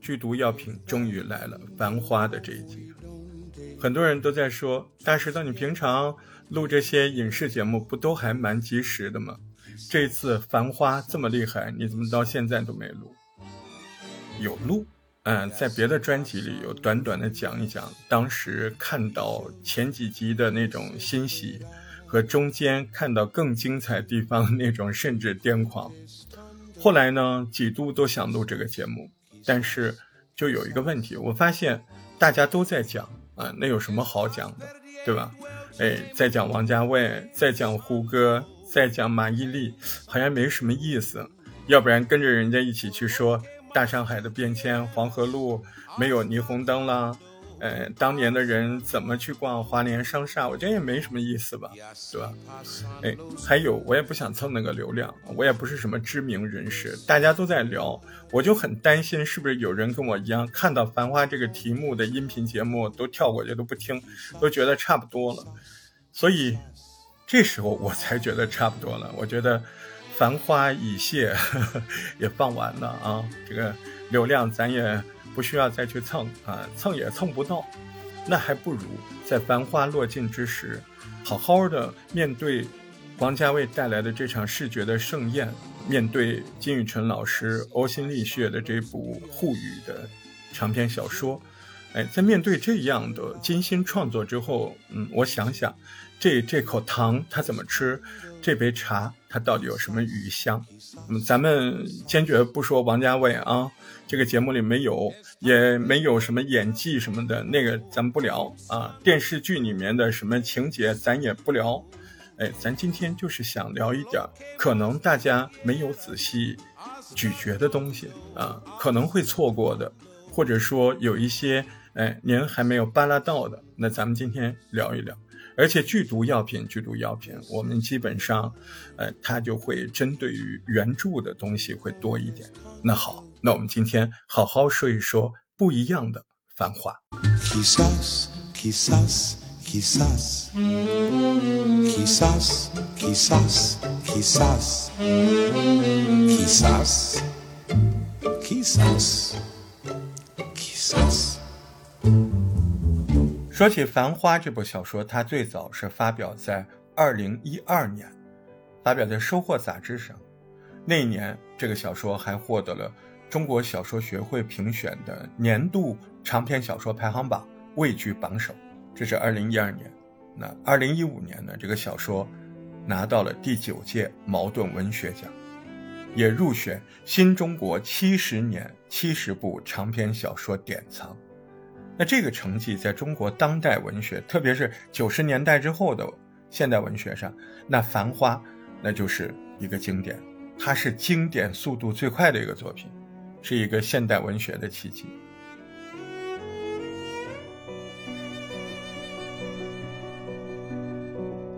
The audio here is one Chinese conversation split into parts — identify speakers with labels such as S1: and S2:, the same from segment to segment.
S1: 剧毒药品终于来了，《繁花》的这一集，很多人都在说：“大石头，你平常录这些影视节目不都还蛮及时的吗？这次《繁花》这么厉害，你怎么到现在都没录？”有录，嗯，在别的专辑里有短短的讲一讲当时看到前几集的那种欣喜。和中间看到更精彩地方那种甚至癫狂，后来呢几度都想录这个节目，但是就有一个问题，我发现大家都在讲啊，那有什么好讲的，对吧？哎，在讲王家卫，在讲胡歌，在讲马伊琍，好像没什么意思。要不然跟着人家一起去说大上海的变迁，黄河路没有霓虹灯了。呃，当年的人怎么去逛华联商厦？我觉得也没什么意思吧，对吧？哎，还有，我也不想蹭那个流量，我也不是什么知名人士，大家都在聊，我就很担心是不是有人跟我一样，看到《繁花》这个题目的音频节目都跳过去都不听，都觉得差不多了。所以这时候我才觉得差不多了。我觉得《繁花》已谢，也放完了啊，这个流量咱也。不需要再去蹭啊，蹭也蹭不到，那还不如在繁花落尽之时，好好的面对王家卫带来的这场视觉的盛宴，面对金宇澄老师呕心沥血的这部《沪语》的长篇小说，哎，在面对这样的精心创作之后，嗯，我想想，这这口糖他怎么吃，这杯茶它到底有什么余香？嗯，咱们坚决不说王家卫啊。这个节目里没有，也没有什么演技什么的，那个咱不聊啊。电视剧里面的什么情节咱也不聊，哎，咱今天就是想聊一点可能大家没有仔细咀嚼的东西啊，可能会错过的，或者说有一些哎您还没有扒拉到的，那咱们今天聊一聊。而且剧毒药品，剧毒药品，我们基本上，呃，它就会针对于原著的东西会多一点。那好。那我们今天好好说一说不一样的繁华。说起《繁花》这部小说，它最早是发表在二零一二年，发表在《收获》杂志上。那一年，这个小说还获得了。中国小说学会评选的年度长篇小说排行榜位居榜首，这是二零一二年。那二零一五年呢？这个小说拿到了第九届茅盾文学奖，也入选新中国七十年七十部长篇小说典藏。那这个成绩在中国当代文学，特别是九十年代之后的现代文学上，那《繁花》那就是一个经典，它是经典速度最快的一个作品。是一个现代文学的奇迹，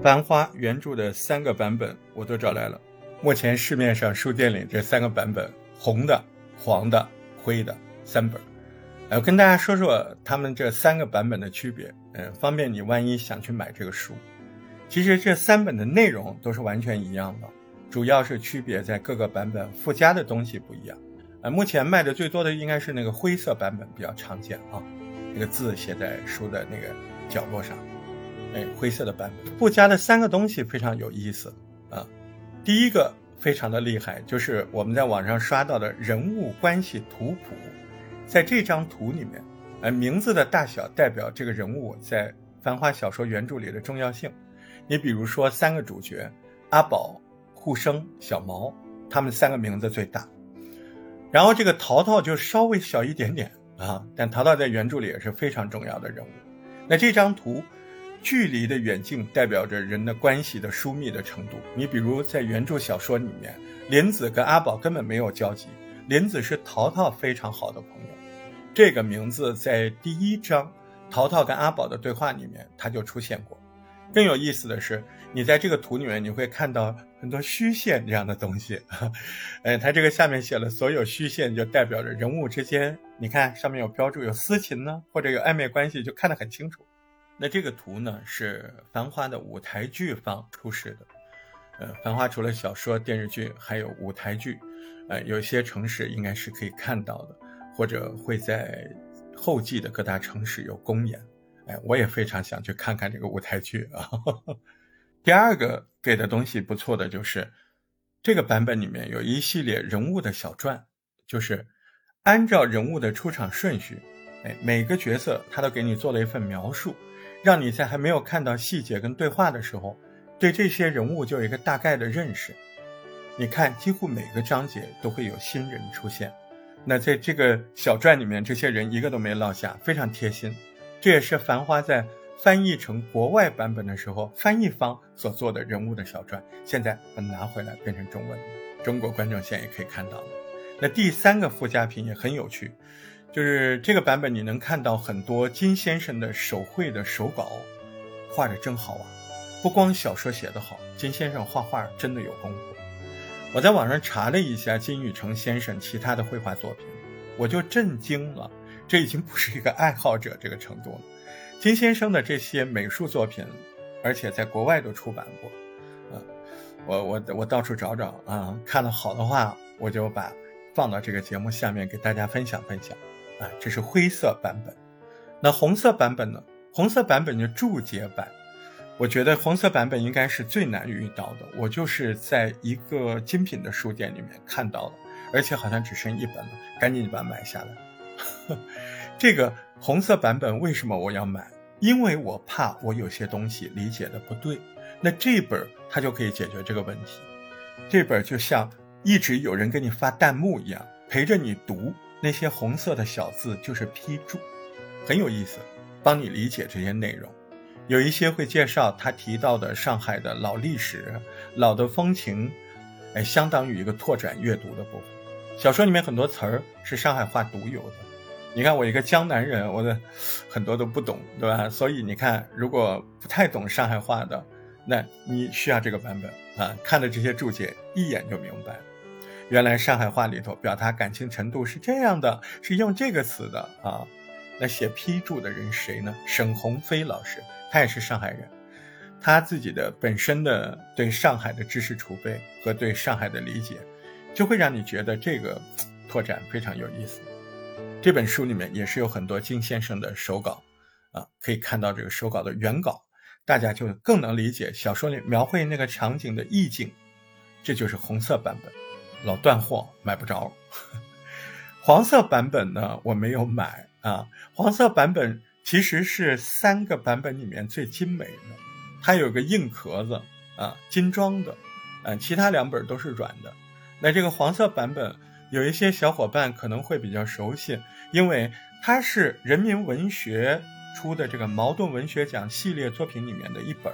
S1: 《繁花》原著的三个版本我都找来了。目前市面上书店里这三个版本，红的、黄的、灰的三本。我跟大家说说他们这三个版本的区别，嗯，方便你万一想去买这个书。其实这三本的内容都是完全一样的，主要是区别在各个版本附加的东西不一样。呃，目前卖的最多的应该是那个灰色版本比较常见啊，那个字写在书的那个角落上，哎，灰色的版本附加的三个东西非常有意思啊。第一个非常的厉害，就是我们在网上刷到的人物关系图谱，在这张图里面，呃，名字的大小代表这个人物在繁花小说原著里的重要性。你比如说三个主角阿宝、护生、小毛，他们三个名字最大。然后这个淘淘就稍微小一点点啊，但淘淘在原著里也是非常重要的人物。那这张图，距离的远近代表着人的关系的疏密的程度。你比如在原著小说里面，林子跟阿宝根本没有交集，林子是淘淘非常好的朋友。这个名字在第一章淘淘跟阿宝的对话里面他就出现过。更有意思的是，你在这个图里面你会看到。很多虚线这样的东西，哎，它这个下面写了所有虚线，就代表着人物之间，你看上面有标注有私情呢，或者有暧昧关系，就看得很清楚。那这个图呢是《繁花》的舞台剧方出示的，呃，《繁花》除了小说、电视剧，还有舞台剧，呃，有些城市应该是可以看到的，或者会在后继的各大城市有公演。哎，我也非常想去看看这个舞台剧啊。第二个给的东西不错的就是，这个版本里面有一系列人物的小传，就是按照人物的出场顺序，哎，每个角色他都给你做了一份描述，让你在还没有看到细节跟对话的时候。对这些人物就有一个大概的认识，你看，几乎每个章节都会有新人出现。那在这个小传里面，这些人一个都没落下，非常贴心。这也是《繁花》在翻译成国外版本的时候，翻译方所做的人物的小传。现在我们拿回来变成中文，中国观众现在也可以看到了。那第三个附加品也很有趣，就是这个版本你能看到很多金先生的手绘的手稿，画的真好啊。不光小说写得好，金先生画画真的有功。我在网上查了一下金宇成先生其他的绘画作品，我就震惊了。这已经不是一个爱好者这个程度了。金先生的这些美术作品，而且在国外都出版过。啊，我我我到处找找啊，看了好的话，我就把放到这个节目下面给大家分享分享。啊，这是灰色版本。那红色版本呢？红色版本就注解版。我觉得红色版本应该是最难遇到的。我就是在一个精品的书店里面看到了，而且好像只剩一本了，赶紧把它买下来。这个红色版本为什么我要买？因为我怕我有些东西理解的不对。那这本它就可以解决这个问题。这本就像一直有人给你发弹幕一样，陪着你读那些红色的小字，就是批注，很有意思，帮你理解这些内容。有一些会介绍他提到的上海的老历史、老的风情，哎，相当于一个拓展阅读的部分。小说里面很多词儿是上海话独有的，你看我一个江南人，我的很多都不懂，对吧？所以你看，如果不太懂上海话的，那你需要这个版本啊，看的这些注解一眼就明白，原来上海话里头表达感情程度是这样的，是用这个词的啊。那写批注的人谁呢？沈鸿飞老师。他也是上海人，他自己的本身的对上海的知识储备和对上海的理解，就会让你觉得这个拓展非常有意思。这本书里面也是有很多金先生的手稿，啊，可以看到这个手稿的原稿，大家就更能理解小说里描绘那个场景的意境。这就是红色版本，老断货买不着。黄色版本呢，我没有买啊，黄色版本。其实是三个版本里面最精美的，它有个硬壳子啊，精装的，嗯，其他两本都是软的。那这个黄色版本，有一些小伙伴可能会比较熟悉，因为它是人民文学出的这个茅盾文学奖系列作品里面的一本。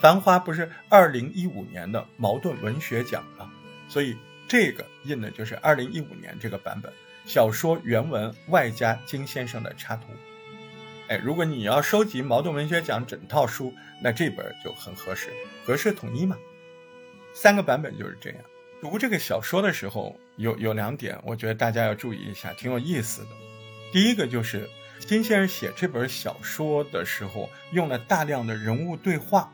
S1: 繁花不是二零一五年的茅盾文学奖啊，所以这个印的就是二零一五年这个版本小说原文外加金先生的插图。哎，如果你要收集茅盾文学奖整套书，那这本就很合适，格式统一嘛。三个版本就是这样。读这个小说的时候，有有两点，我觉得大家要注意一下，挺有意思的。第一个就是金先生写这本小说的时候，用了大量的人物对话，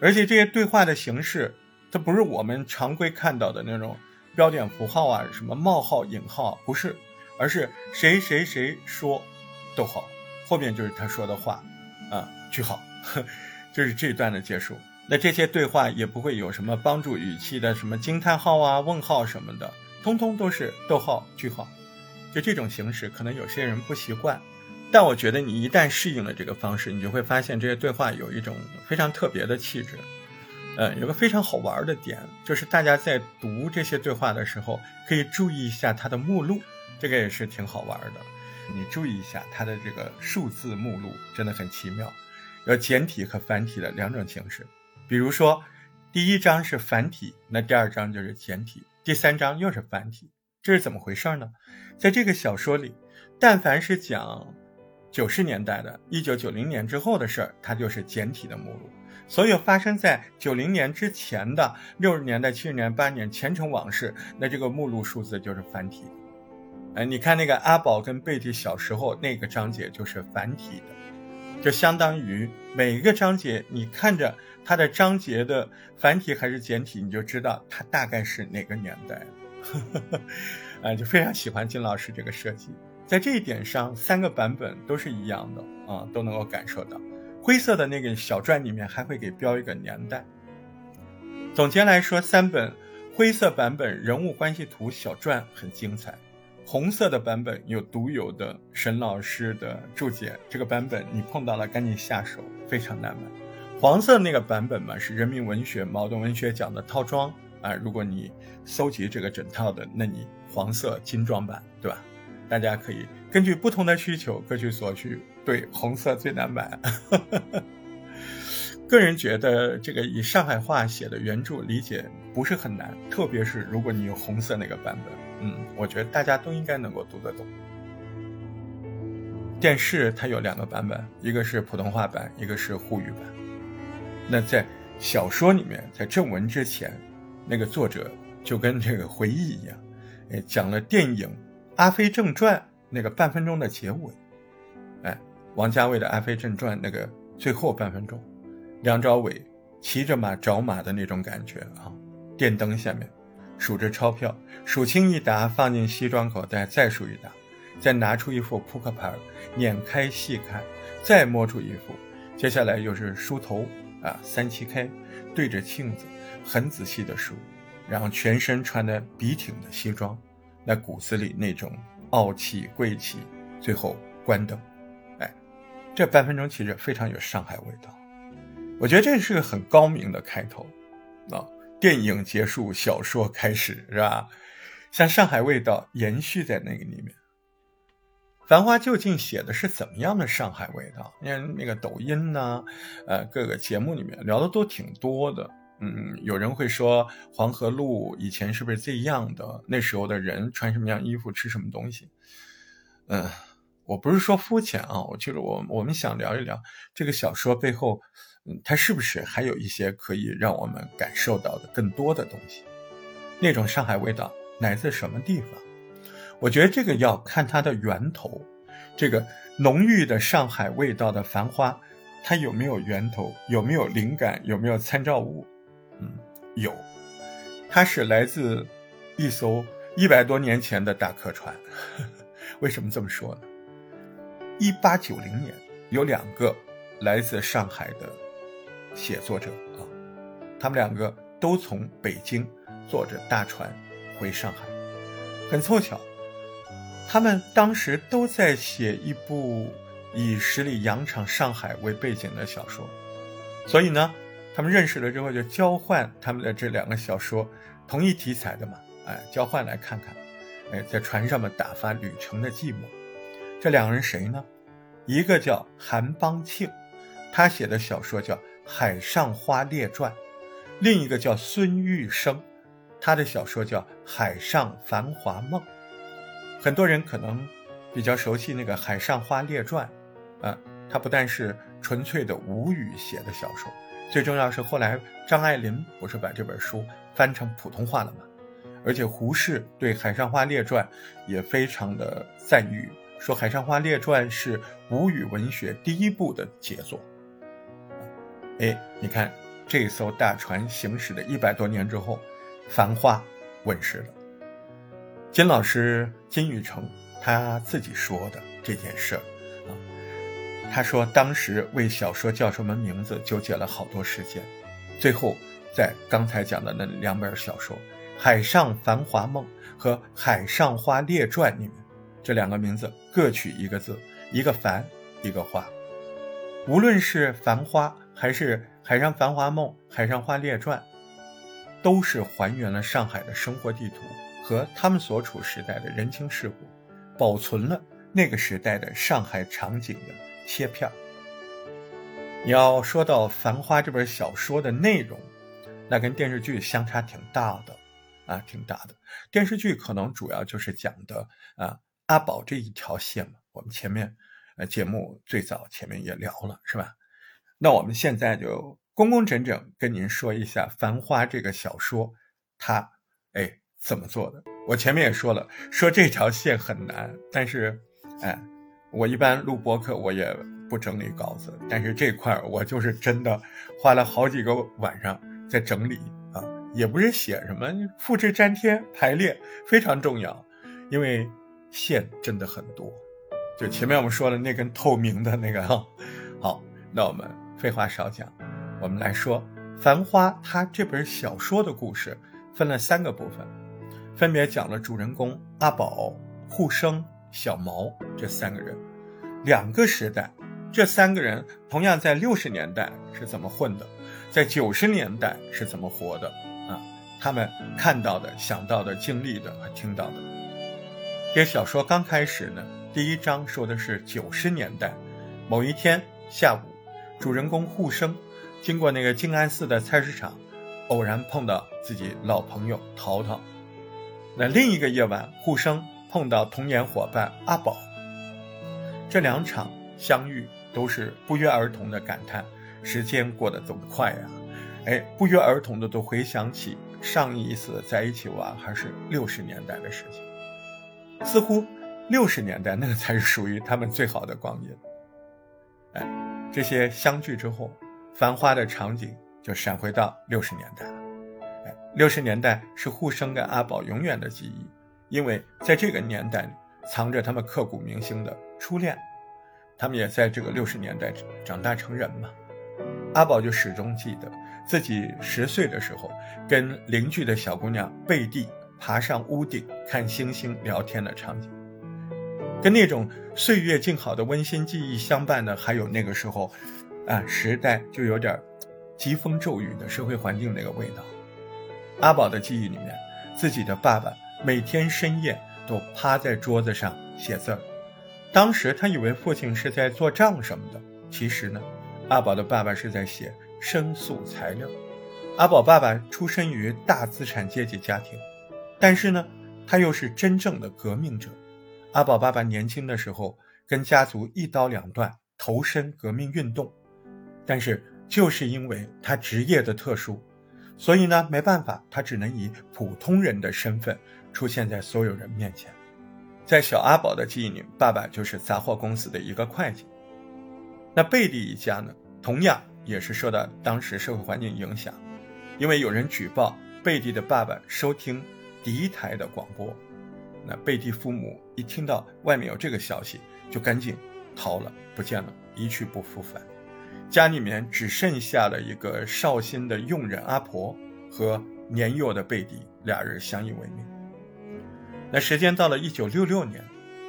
S1: 而且这些对话的形式，它不是我们常规看到的那种标点符号啊，什么冒号、引号，不是，而是谁谁谁说，逗号。后面就是他说的话，啊，句号，就是这一段的结束。那这些对话也不会有什么帮助语气的，什么惊叹号啊、问号什么的，通通都是逗号、句号。就这种形式，可能有些人不习惯，但我觉得你一旦适应了这个方式，你就会发现这些对话有一种非常特别的气质。嗯，有个非常好玩的点，就是大家在读这些对话的时候，可以注意一下它的目录，这个也是挺好玩的。你注意一下它的这个数字目录，真的很奇妙，有简体和繁体的两种形式。比如说，第一章是繁体，那第二章就是简体，第三章又是繁体，这是怎么回事呢？在这个小说里，但凡是讲九十年代的、一九九零年之后的事儿，它就是简体的目录；所有发生在九零年之前的六十年代、七十年、八年前尘往事，那这个目录数字就是繁体。哎，你看那个阿宝跟贝蒂小时候那个章节就是繁体的，就相当于每一个章节，你看着它的章节的繁体还是简体，你就知道它大概是哪个年代。啊，就非常喜欢金老师这个设计，在这一点上，三个版本都是一样的啊，都能够感受到。灰色的那个小篆里面还会给标一个年代。总结来说，三本灰色版本人物关系图小篆很精彩。红色的版本有独有的沈老师的注解，这个版本你碰到了赶紧下手，非常难买。黄色那个版本嘛是人民文学、矛盾文学奖的套装啊，如果你搜集这个整套的，那你黄色精装版对吧？大家可以根据不同的需求各取所需。对，红色最难买。个人觉得这个以上海话写的原著理解不是很难，特别是如果你有红色那个版本。嗯，我觉得大家都应该能够读得懂。电视它有两个版本，一个是普通话版，一个是沪语版。那在小说里面，在正文之前，那个作者就跟这个回忆一样，哎，讲了电影《阿飞正传》那个半分钟的结尾，哎，王家卫的《阿飞正传》那个最后半分钟，梁朝伟骑着马找马的那种感觉啊，电灯下面。数着钞票，数清一沓放进西装口袋，再数一沓，再拿出一副扑克牌，捻开细看，再摸出一副，接下来又是梳头啊，三七开，对着镜子很仔细的数，然后全身穿的笔挺的西装，那骨子里那种傲气贵气，最后关灯，哎，这半分钟其实非常有上海味道，我觉得这是个很高明的开头，啊。电影结束，小说开始，是吧？像上海味道延续在那个里面。《繁花》究竟写的是怎么样的上海味道？因为那个抖音呢，呃，各个节目里面聊的都挺多的。嗯，有人会说黄河路以前是不是这样的？那时候的人穿什么样衣服，吃什么东西？嗯，我不是说肤浅啊，我就是我我们想聊一聊这个小说背后。嗯它是不是还有一些可以让我们感受到的更多的东西？那种上海味道来自什么地方？我觉得这个要看它的源头。这个浓郁的上海味道的繁花，它有没有源头？有没有灵感？有没有参照物？嗯，有。它是来自一艘一百多年前的大客船。为什么这么说呢？一八九零年，有两个来自上海的。写作者啊，他们两个都从北京坐着大船回上海，很凑巧，他们当时都在写一部以十里洋场上海为背景的小说，所以呢，他们认识了之后就交换他们的这两个小说，同一题材的嘛，哎，交换来看看，哎，在船上面打发旅程的寂寞。这两个人谁呢？一个叫韩邦庆，他写的小说叫。《海上花列传》，另一个叫孙玉生，他的小说叫《海上繁华梦》。很多人可能比较熟悉那个《海上花列传》，啊，它不但是纯粹的吴语写的小说，最重要是后来张爱玲不是把这本书翻成普通话了吗？而且胡适对《海上花列传》也非常的赞誉，说《海上花列传》是吴语文学第一部的杰作。哎，你看，这艘大船行驶了一百多年之后，《繁花》问世了。金老师金宇澄他自己说的这件事儿啊，他说当时为小说叫什么名字纠结了好多时间，最后在刚才讲的那两本小说《海上繁华梦》和《海上花列传》里面，这两个名字各取一个字，一个繁，一个花。无论是繁花。还是《海上繁华梦》《海上花列传》，都是还原了上海的生活地图和他们所处时代的人情世故，保存了那个时代的上海场景的切片。你要说到《繁花》这本小说的内容，那跟电视剧相差挺大的，啊，挺大的。电视剧可能主要就是讲的啊阿宝这一条线嘛。我们前面呃节目最早前面也聊了，是吧？那我们现在就工工整整跟您说一下《繁花》这个小说，它哎怎么做的？我前面也说了，说这条线很难，但是哎，我一般录播客我也不整理稿子，但是这块儿我就是真的花了好几个晚上在整理啊，也不是写什么，复制粘贴排列非常重要，因为线真的很多。就前面我们说的那根透明的那个哈，好，那我们废话少讲，我们来说《繁花》它这本小说的故事分了三个部分，分别讲了主人公阿宝、护生、小毛这三个人。两个时代，这三个人同样在六十年代是怎么混的，在九十年代是怎么活的啊？他们看到的、想到的、经历的和听到的。这小说刚开始呢，第一章说的是九十年代某一天下午，主人公护生经过那个静安寺的菜市场，偶然碰到自己老朋友淘淘。那另一个夜晚，护生碰到童年伙伴阿宝。这两场相遇都是不约而同的感叹：时间过得怎么快呀！哎，不约而同的都回想起上一次在一起玩还是六十年代的事情，似乎六十年代那个才是属于他们最好的光阴。哎，这些相聚之后，繁花的场景就闪回到六十年代了。哎，六十年代是护生跟阿宝永远的记忆，因为在这个年代里藏着他们刻骨铭心的。初恋，他们也在这个六十年代长大成人嘛。阿宝就始终记得自己十岁的时候，跟邻居的小姑娘贝蒂爬上屋顶看星星聊天的场景，跟那种岁月静好的温馨记忆相伴的，还有那个时候，啊，时代就有点疾风骤雨的社会环境那个味道。阿宝的记忆里面，自己的爸爸每天深夜都趴在桌子上写字儿。当时他以为父亲是在做账什么的，其实呢，阿宝的爸爸是在写申诉材料。阿宝爸爸出身于大资产阶级家庭，但是呢，他又是真正的革命者。阿宝爸爸年轻的时候跟家族一刀两断，投身革命运动，但是就是因为他职业的特殊，所以呢，没办法，他只能以普通人的身份出现在所有人面前。在小阿宝的记忆里，爸爸就是杂货公司的一个会计。那贝蒂一家呢，同样也是受到当时社会环境影响，因为有人举报贝蒂的爸爸收听敌台的广播。那贝蒂父母一听到外面有这个消息，就赶紧逃了，不见了，一去不复返。家里面只剩下了一个绍兴的佣人阿婆和年幼的贝蒂，俩人相依为命。那时间到了一九六六年，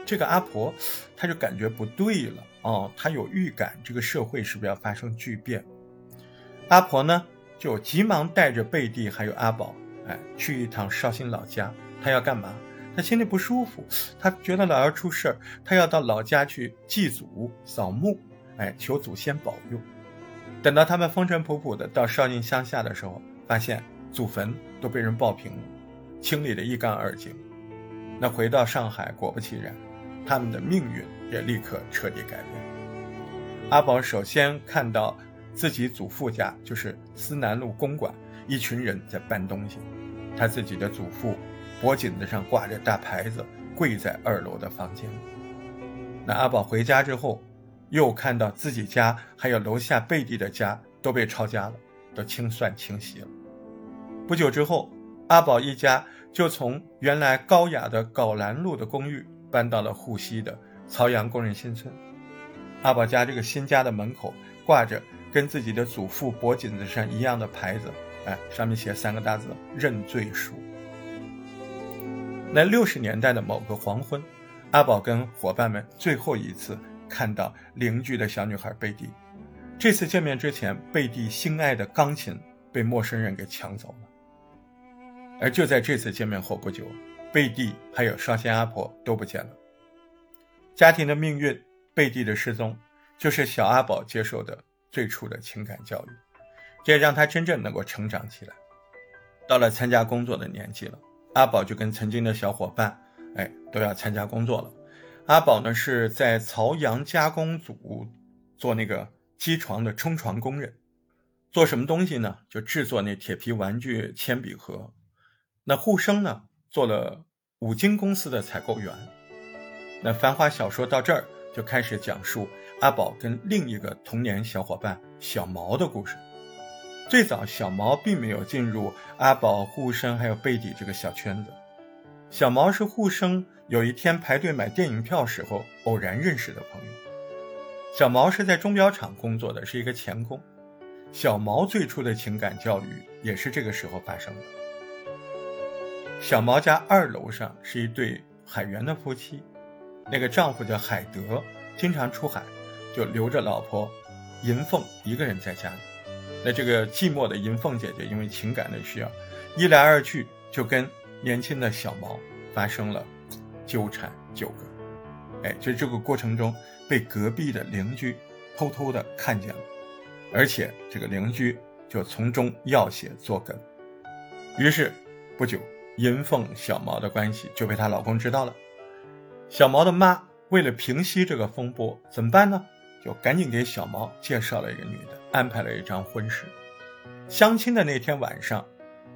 S1: 这个阿婆，她就感觉不对了哦，她有预感这个社会是不是要发生巨变？阿婆呢，就急忙带着贝蒂还有阿宝，哎，去一趟绍兴老家。他要干嘛？他心里不舒服，他觉得老要出事儿，他要到老家去祭祖扫墓，哎，求祖先保佑。等到他们风尘仆仆的到绍兴乡下的时候，发现祖坟都被人爆平了，清理的一干二净。那回到上海，果不其然，他们的命运也立刻彻底改变。阿宝首先看到自己祖父家，就是思南路公馆，一群人在搬东西。他自己的祖父脖颈子上挂着大牌子，跪在二楼的房间里。那阿宝回家之后，又看到自己家还有楼下贝蒂的家都被抄家了，都清算清洗了。不久之后，阿宝一家。就从原来高雅的皋兰路的公寓搬到了沪西的曹阳工人新村。阿宝家这个新家的门口挂着跟自己的祖父脖颈子上一样的牌子，哎，上面写三个大字“认罪书”。那六十年代的某个黄昏，阿宝跟伙伴们最后一次看到邻居的小女孩贝蒂。这次见面之前，贝蒂心爱的钢琴被陌生人给抢走了。而就在这次见面后不久，贝蒂还有绍兴阿婆都不见了。家庭的命运，贝蒂的失踪，就是小阿宝接受的最初的情感教育，这也让他真正能够成长起来。到了参加工作的年纪了，阿宝就跟曾经的小伙伴，哎，都要参加工作了。阿宝呢是在曹阳加工组做那个机床的冲床工人，做什么东西呢？就制作那铁皮玩具铅笔盒。那沪生呢，做了五金公司的采购员。那繁华小说到这儿就开始讲述阿宝跟另一个童年小伙伴小毛的故事。最早，小毛并没有进入阿宝、护生还有贝底这个小圈子。小毛是护生有一天排队买电影票时候偶然认识的朋友。小毛是在钟表厂工作的，是一个钳工。小毛最初的情感教育也是这个时候发生的。小毛家二楼上是一对海员的夫妻，那个丈夫叫海德，经常出海，就留着老婆银凤一个人在家里。那这个寂寞的银凤姐姐因为情感的需要，一来二去就跟年轻的小毛发生了纠缠纠葛。哎，就这个过程中被隔壁的邻居偷偷的看见了，而且这个邻居就从中要挟作梗。于是不久，银凤小毛的关系就被她老公知道了。小毛的妈为了平息这个风波，怎么办呢？就赶紧给小毛介绍了一个女的。安排了一张婚事，相亲的那天晚上，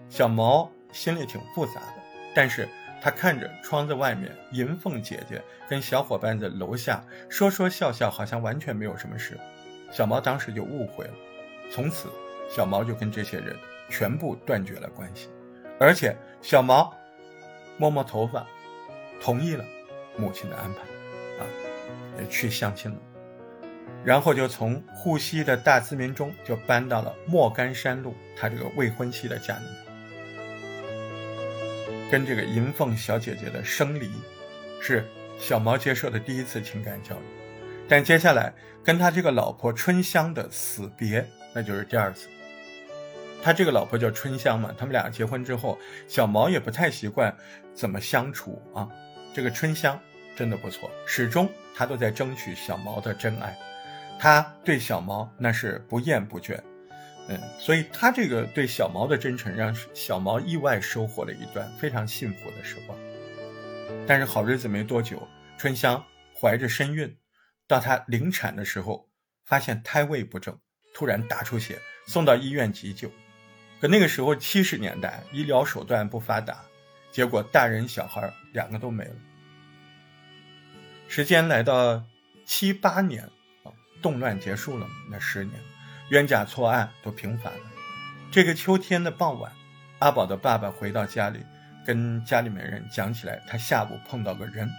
S1: 小毛心里挺复杂的。但是他看着窗子外面，银凤姐姐跟小伙伴在楼下说说笑笑，好像完全没有什么事。小毛当时就误会了，从此小毛就跟这些人全部断绝了关系。而且小毛摸摸头发，同意了母亲的安排，啊，也去相亲了。然后就从沪西的大慈民中就搬到了莫干山路，他这个未婚妻的家里面，跟这个银凤小姐姐的生离，是小毛接受的第一次情感教育，但接下来跟他这个老婆春香的死别，那就是第二次。他这个老婆叫春香嘛，他们俩结婚之后，小毛也不太习惯怎么相处啊。这个春香真的不错，始终他都在争取小毛的真爱。他对小毛那是不厌不倦，嗯，所以他这个对小毛的真诚，让小毛意外收获了一段非常幸福的时光。但是好日子没多久，春香怀着身孕，到她临产的时候，发现胎位不正，突然大出血，送到医院急救。可那个时候七十年代，医疗手段不发达，结果大人小孩两个都没了。时间来到七八年。动乱结束了，那十年，冤假错案都平反了。这个秋天的傍晚，阿宝的爸爸回到家里，跟家里面人讲起来，他下午碰到个人，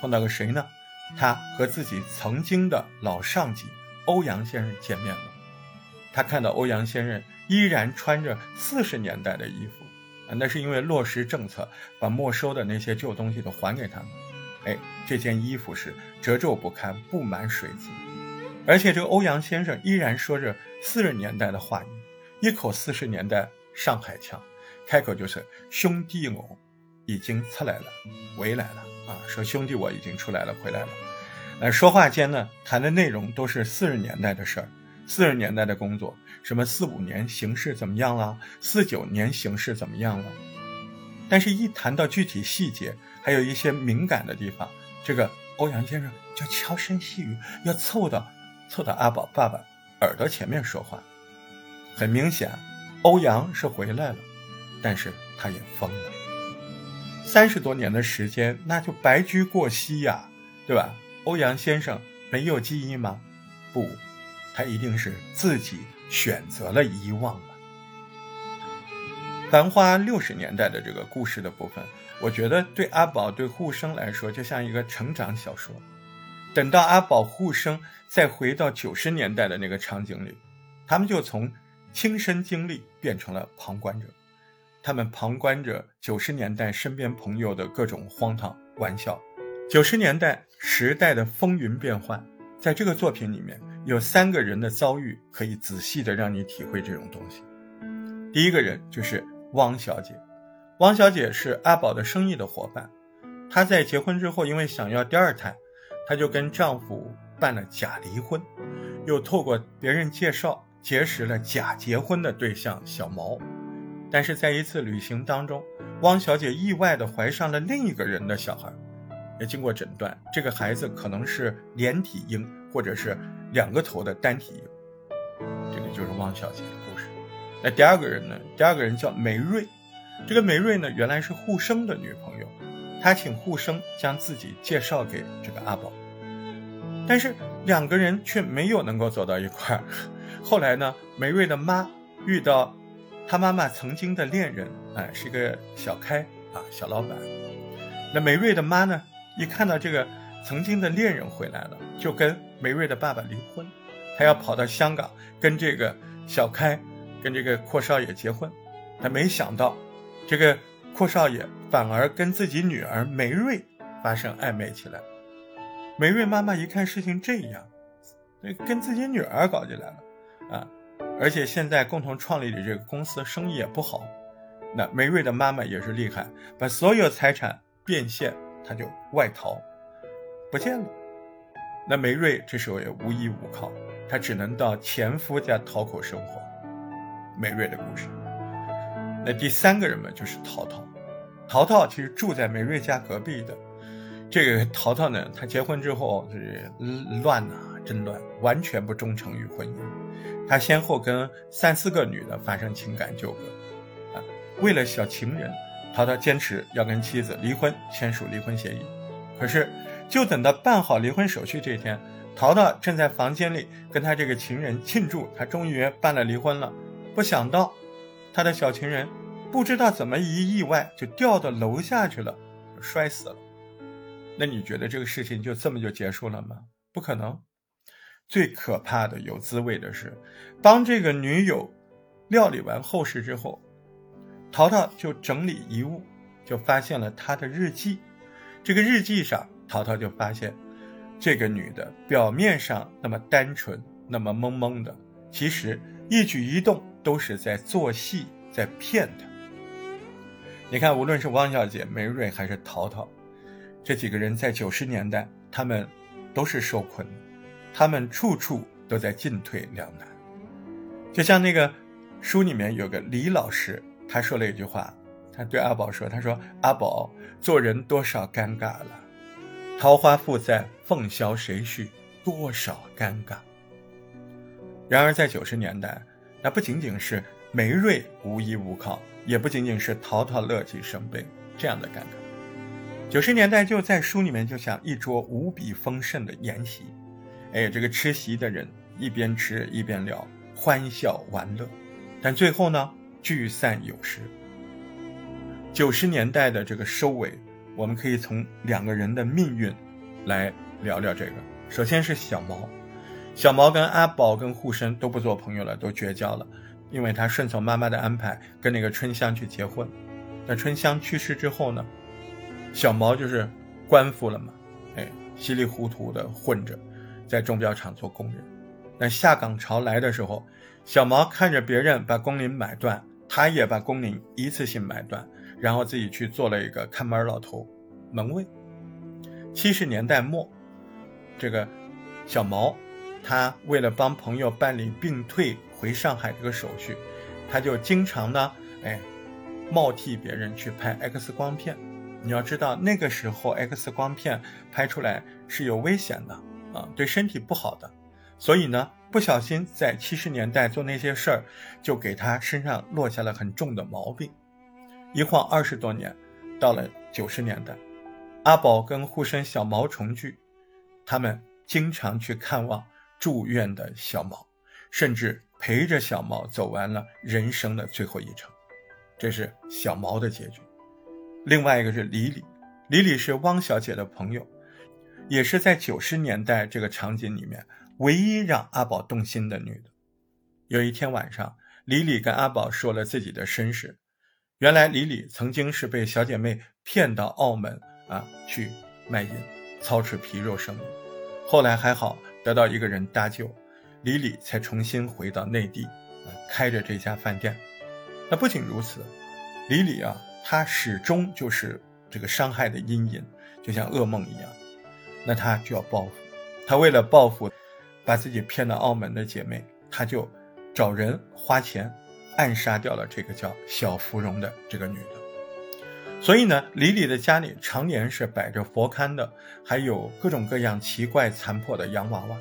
S1: 碰到个谁呢？他和自己曾经的老上级欧阳先生见面了。他看到欧阳先生依然穿着四十年代的衣服，啊，那是因为落实政策，把没收的那些旧东西都还给他们。哎，这件衣服是褶皱不堪，布满水渍。而且这个欧阳先生依然说着四十年代的话语，一口四十年代上海腔，开口就是兄弟我已经出来了，回来了啊！说兄弟我已经出来了，回来了。呃，说话间呢，谈的内容都是四十年代的事儿，四十年代的工作，什么四五年形势怎么样了，四九年形势怎么样了。但是，一谈到具体细节，还有一些敏感的地方，这个欧阳先生就悄声细语，要凑到。凑到阿宝爸爸耳朵前面说话，很明显，欧阳是回来了，但是他也疯了。三十多年的时间，那就白驹过隙呀，对吧？欧阳先生没有记忆吗？不，他一定是自己选择了遗忘吧。繁花六十年代的这个故事的部分，我觉得对阿宝对护生来说，就像一个成长小说。等到阿宝护生再回到九十年代的那个场景里，他们就从亲身经历变成了旁观者，他们旁观着九十年代身边朋友的各种荒唐玩笑。九十年代时代的风云变幻，在这个作品里面有三个人的遭遇可以仔细的让你体会这种东西。第一个人就是汪小姐，汪小姐是阿宝的生意的伙伴，她在结婚之后因为想要第二胎。她就跟丈夫办了假离婚，又透过别人介绍结识了假结婚的对象小毛，但是在一次旅行当中，汪小姐意外的怀上了另一个人的小孩，也经过诊断，这个孩子可能是连体婴或者是两个头的单体婴，这个就是汪小姐的故事。那第二个人呢？第二个人叫梅瑞，这个梅瑞呢原来是护生的女朋友。他请护生将自己介绍给这个阿宝，但是两个人却没有能够走到一块儿。后来呢，梅瑞的妈遇到他妈妈曾经的恋人，哎，是个小开啊，小老板。那梅瑞的妈呢，一看到这个曾经的恋人回来了，就跟梅瑞的爸爸离婚，她要跑到香港跟这个小开，跟这个阔少爷结婚。她没想到，这个阔少爷反而跟自己女儿梅瑞发生暧昧起来。梅瑞妈妈一看事情这样，跟自己女儿搞起来了，啊，而且现在共同创立的这个公司生意也不好。那梅瑞的妈妈也是厉害，把所有财产变现，他就外逃，不见了。那梅瑞这时候也无依无靠，他只能到前夫家讨口生活。梅瑞的故事。那第三个人嘛，就是淘淘。淘淘其实住在梅瑞家隔壁的。这个淘淘呢，他结婚之后是乱呐，真乱，完全不忠诚于婚姻。他先后跟三四个女的发生情感纠葛，啊，为了小情人，淘淘坚持要跟妻子离婚，签署离婚协议。可是，就等到办好离婚手续这天，淘淘正在房间里跟他这个情人庆祝，他终于办了离婚了。不想到。他的小情人不知道怎么一意外就掉到楼下去了，摔死了。那你觉得这个事情就这么就结束了吗？不可能。最可怕的、有滋味的是，当这个女友料理完后事之后，淘淘就整理遗物，就发现了她的日记。这个日记上，淘淘就发现，这个女的表面上那么单纯，那么懵懵的，其实一举一动。都是在做戏，在骗他。你看，无论是汪小姐、梅瑞还是淘淘，这几个人在九十年代，他们都是受困，他们处处都在进退两难。就像那个书里面有个李老师，他说了一句话，他对阿宝说：“他说阿宝做人多少尴尬了，桃花复在，凤箫谁续？多少尴尬。”然而在九十年代。那不仅仅是梅瑞无依无靠，也不仅仅是淘淘乐极生悲这样的尴尬。九十年代就在书里面就像一桌无比丰盛的宴席，哎，这个吃席的人一边吃一边聊，欢笑玩乐，但最后呢聚散有时。九十年代的这个收尾，我们可以从两个人的命运来聊聊这个。首先是小毛。小毛跟阿宝跟护生都不做朋友了，都绝交了，因为他顺从妈妈的安排，跟那个春香去结婚。那春香去世之后呢，小毛就是官复了嘛，哎，稀里糊涂的混着，在钟表厂做工人。那下岗潮来的时候，小毛看着别人把工龄买断，他也把工龄一次性买断，然后自己去做了一个看门老头，门卫。七十年代末，这个小毛。他为了帮朋友办理病退回上海这个手续，他就经常呢，哎，冒替别人去拍 X 光片。你要知道，那个时候 X 光片拍出来是有危险的啊，对身体不好的。所以呢，不小心在七十年代做那些事儿，就给他身上落下了很重的毛病。一晃二十多年，到了九十年代，阿宝跟护身小毛重聚，他们经常去看望。住院的小毛，甚至陪着小毛走完了人生的最后一程，这是小毛的结局。另外一个是李李，李李是汪小姐的朋友，也是在九十年代这个场景里面唯一让阿宝动心的女的。有一天晚上，李李跟阿宝说了自己的身世，原来李李曾经是被小姐妹骗到澳门啊去卖淫，操持皮肉生意，后来还好。得到一个人搭救，李李才重新回到内地，开着这家饭店。那不仅如此，李李啊，他始终就是这个伤害的阴影，就像噩梦一样。那他就要报复，他为了报复，把自己骗到澳门的姐妹，他就找人花钱暗杀掉了这个叫小芙蓉的这个女的。所以呢，李李的家里常年是摆着佛龛的，还有各种各样奇怪残破的洋娃娃。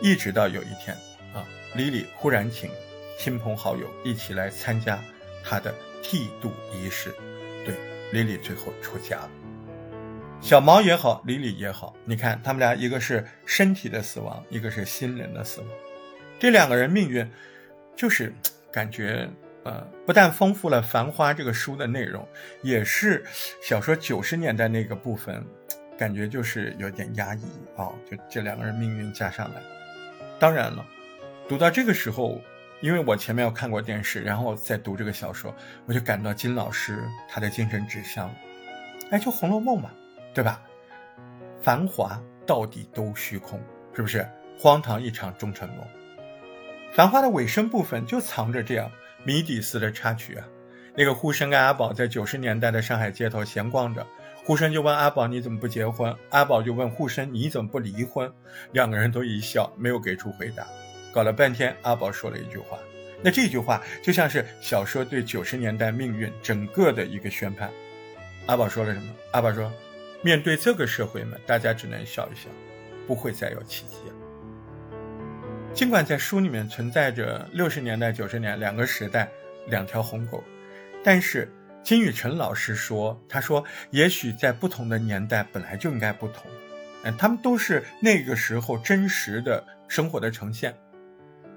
S1: 一直到有一天，啊，李李忽然请亲朋好友一起来参加他的剃度仪式，对，李李最后出家了。小毛也好，李李也好，你看他们俩一个是身体的死亡，一个是心灵的死亡，这两个人命运，就是感觉呃，不但丰富了《繁花》这个书的内容，也是小说九十年代那个部分，感觉就是有点压抑啊，就这两个人命运加上来。当然了，读到这个时候。因为我前面有看过电视，然后再读这个小说，我就感到金老师他的精神指向，哎，就《红楼梦》嘛，对吧？繁华到底都虚空，是不是？荒唐一场终成梦。繁花的尾声部分就藏着这样谜底似的插曲啊。那个呼声跟阿宝在九十年代的上海街头闲逛着，呼声就问阿宝你怎么不结婚？阿宝就问呼声你怎么不离婚？两个人都一笑，没有给出回答。搞了半天，阿宝说了一句话，那这句话就像是小说对九十年代命运整个的一个宣判。阿宝说了什么？阿宝说：“面对这个社会嘛，大家只能笑一笑，不会再有奇迹了。”尽管在书里面存在着六十年代、九十年两个时代两条鸿沟，但是金宇澄老师说：“他说也许在不同的年代本来就应该不同，嗯，他们都是那个时候真实的生活的呈现。”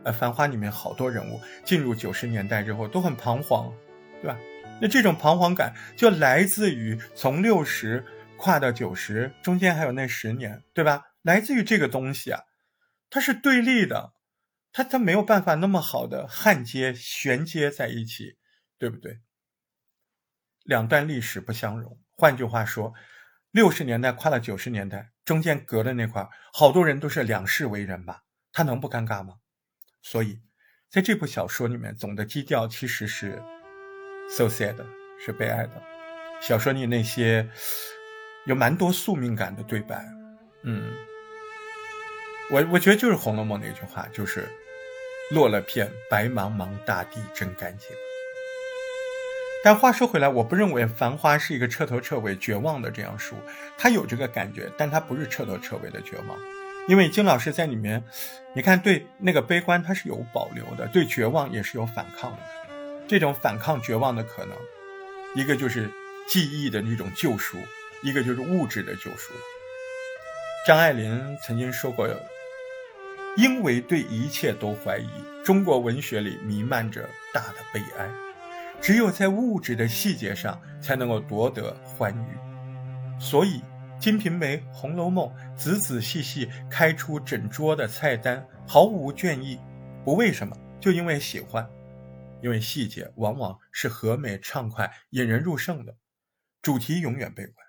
S1: 呃，《繁花》里面好多人物进入九十年代之后都很彷徨，对吧？那这种彷徨感就来自于从六十跨到九十，中间还有那十年，对吧？来自于这个东西啊，它是对立的，它它没有办法那么好的焊接衔接在一起，对不对？两段历史不相容。换句话说，六十年代跨了九十年代，中间隔的那块，好多人都是两世为人吧？他能不尴尬吗？所以，在这部小说里面，总的基调其实是 so sad，是悲哀的。小说里那些有蛮多宿命感的对白，嗯，我我觉得就是《红楼梦》那句话，就是落了片白茫茫大地真干净。但话说回来，我不认为《繁花》是一个彻头彻尾绝望的这样书，它有这个感觉，但它不是彻头彻尾的绝望。因为金老师在里面，你看对那个悲观他是有保留的，对绝望也是有反抗的。这种反抗绝望的可能，一个就是记忆的那种救赎，一个就是物质的救赎。张爱玲曾经说过：“因为对一切都怀疑，中国文学里弥漫着大的悲哀，只有在物质的细节上才能够夺得欢愉。”所以。《金瓶梅》《红楼梦》仔仔细细开出整桌的菜单，毫无倦意，不为什么，就因为喜欢，因为细节往往是和美畅快、引人入胜的，主题永远悲观。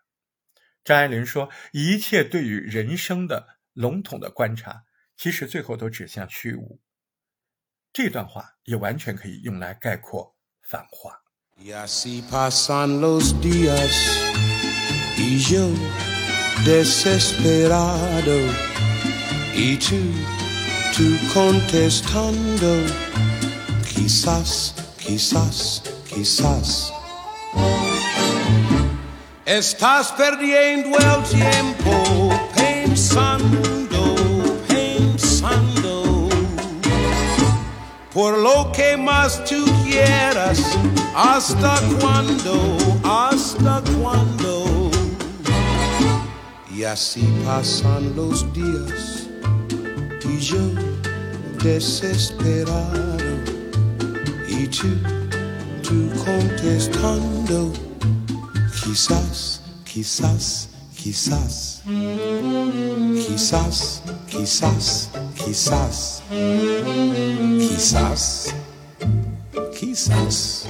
S1: 张爱玲说：“一切对于人生的笼统的观察，其实最后都指向虚无。”这段话也完全可以用来概括《繁花》。Estás perdiendo el tiempo por lo que más tú quieras, hasta cuándo, hasta cuándo. Y así pasan los días y yo desesperado y tú, tú contestando, quizás, quizás, quizás, quizás, quizás, quizás, quizás, quizás.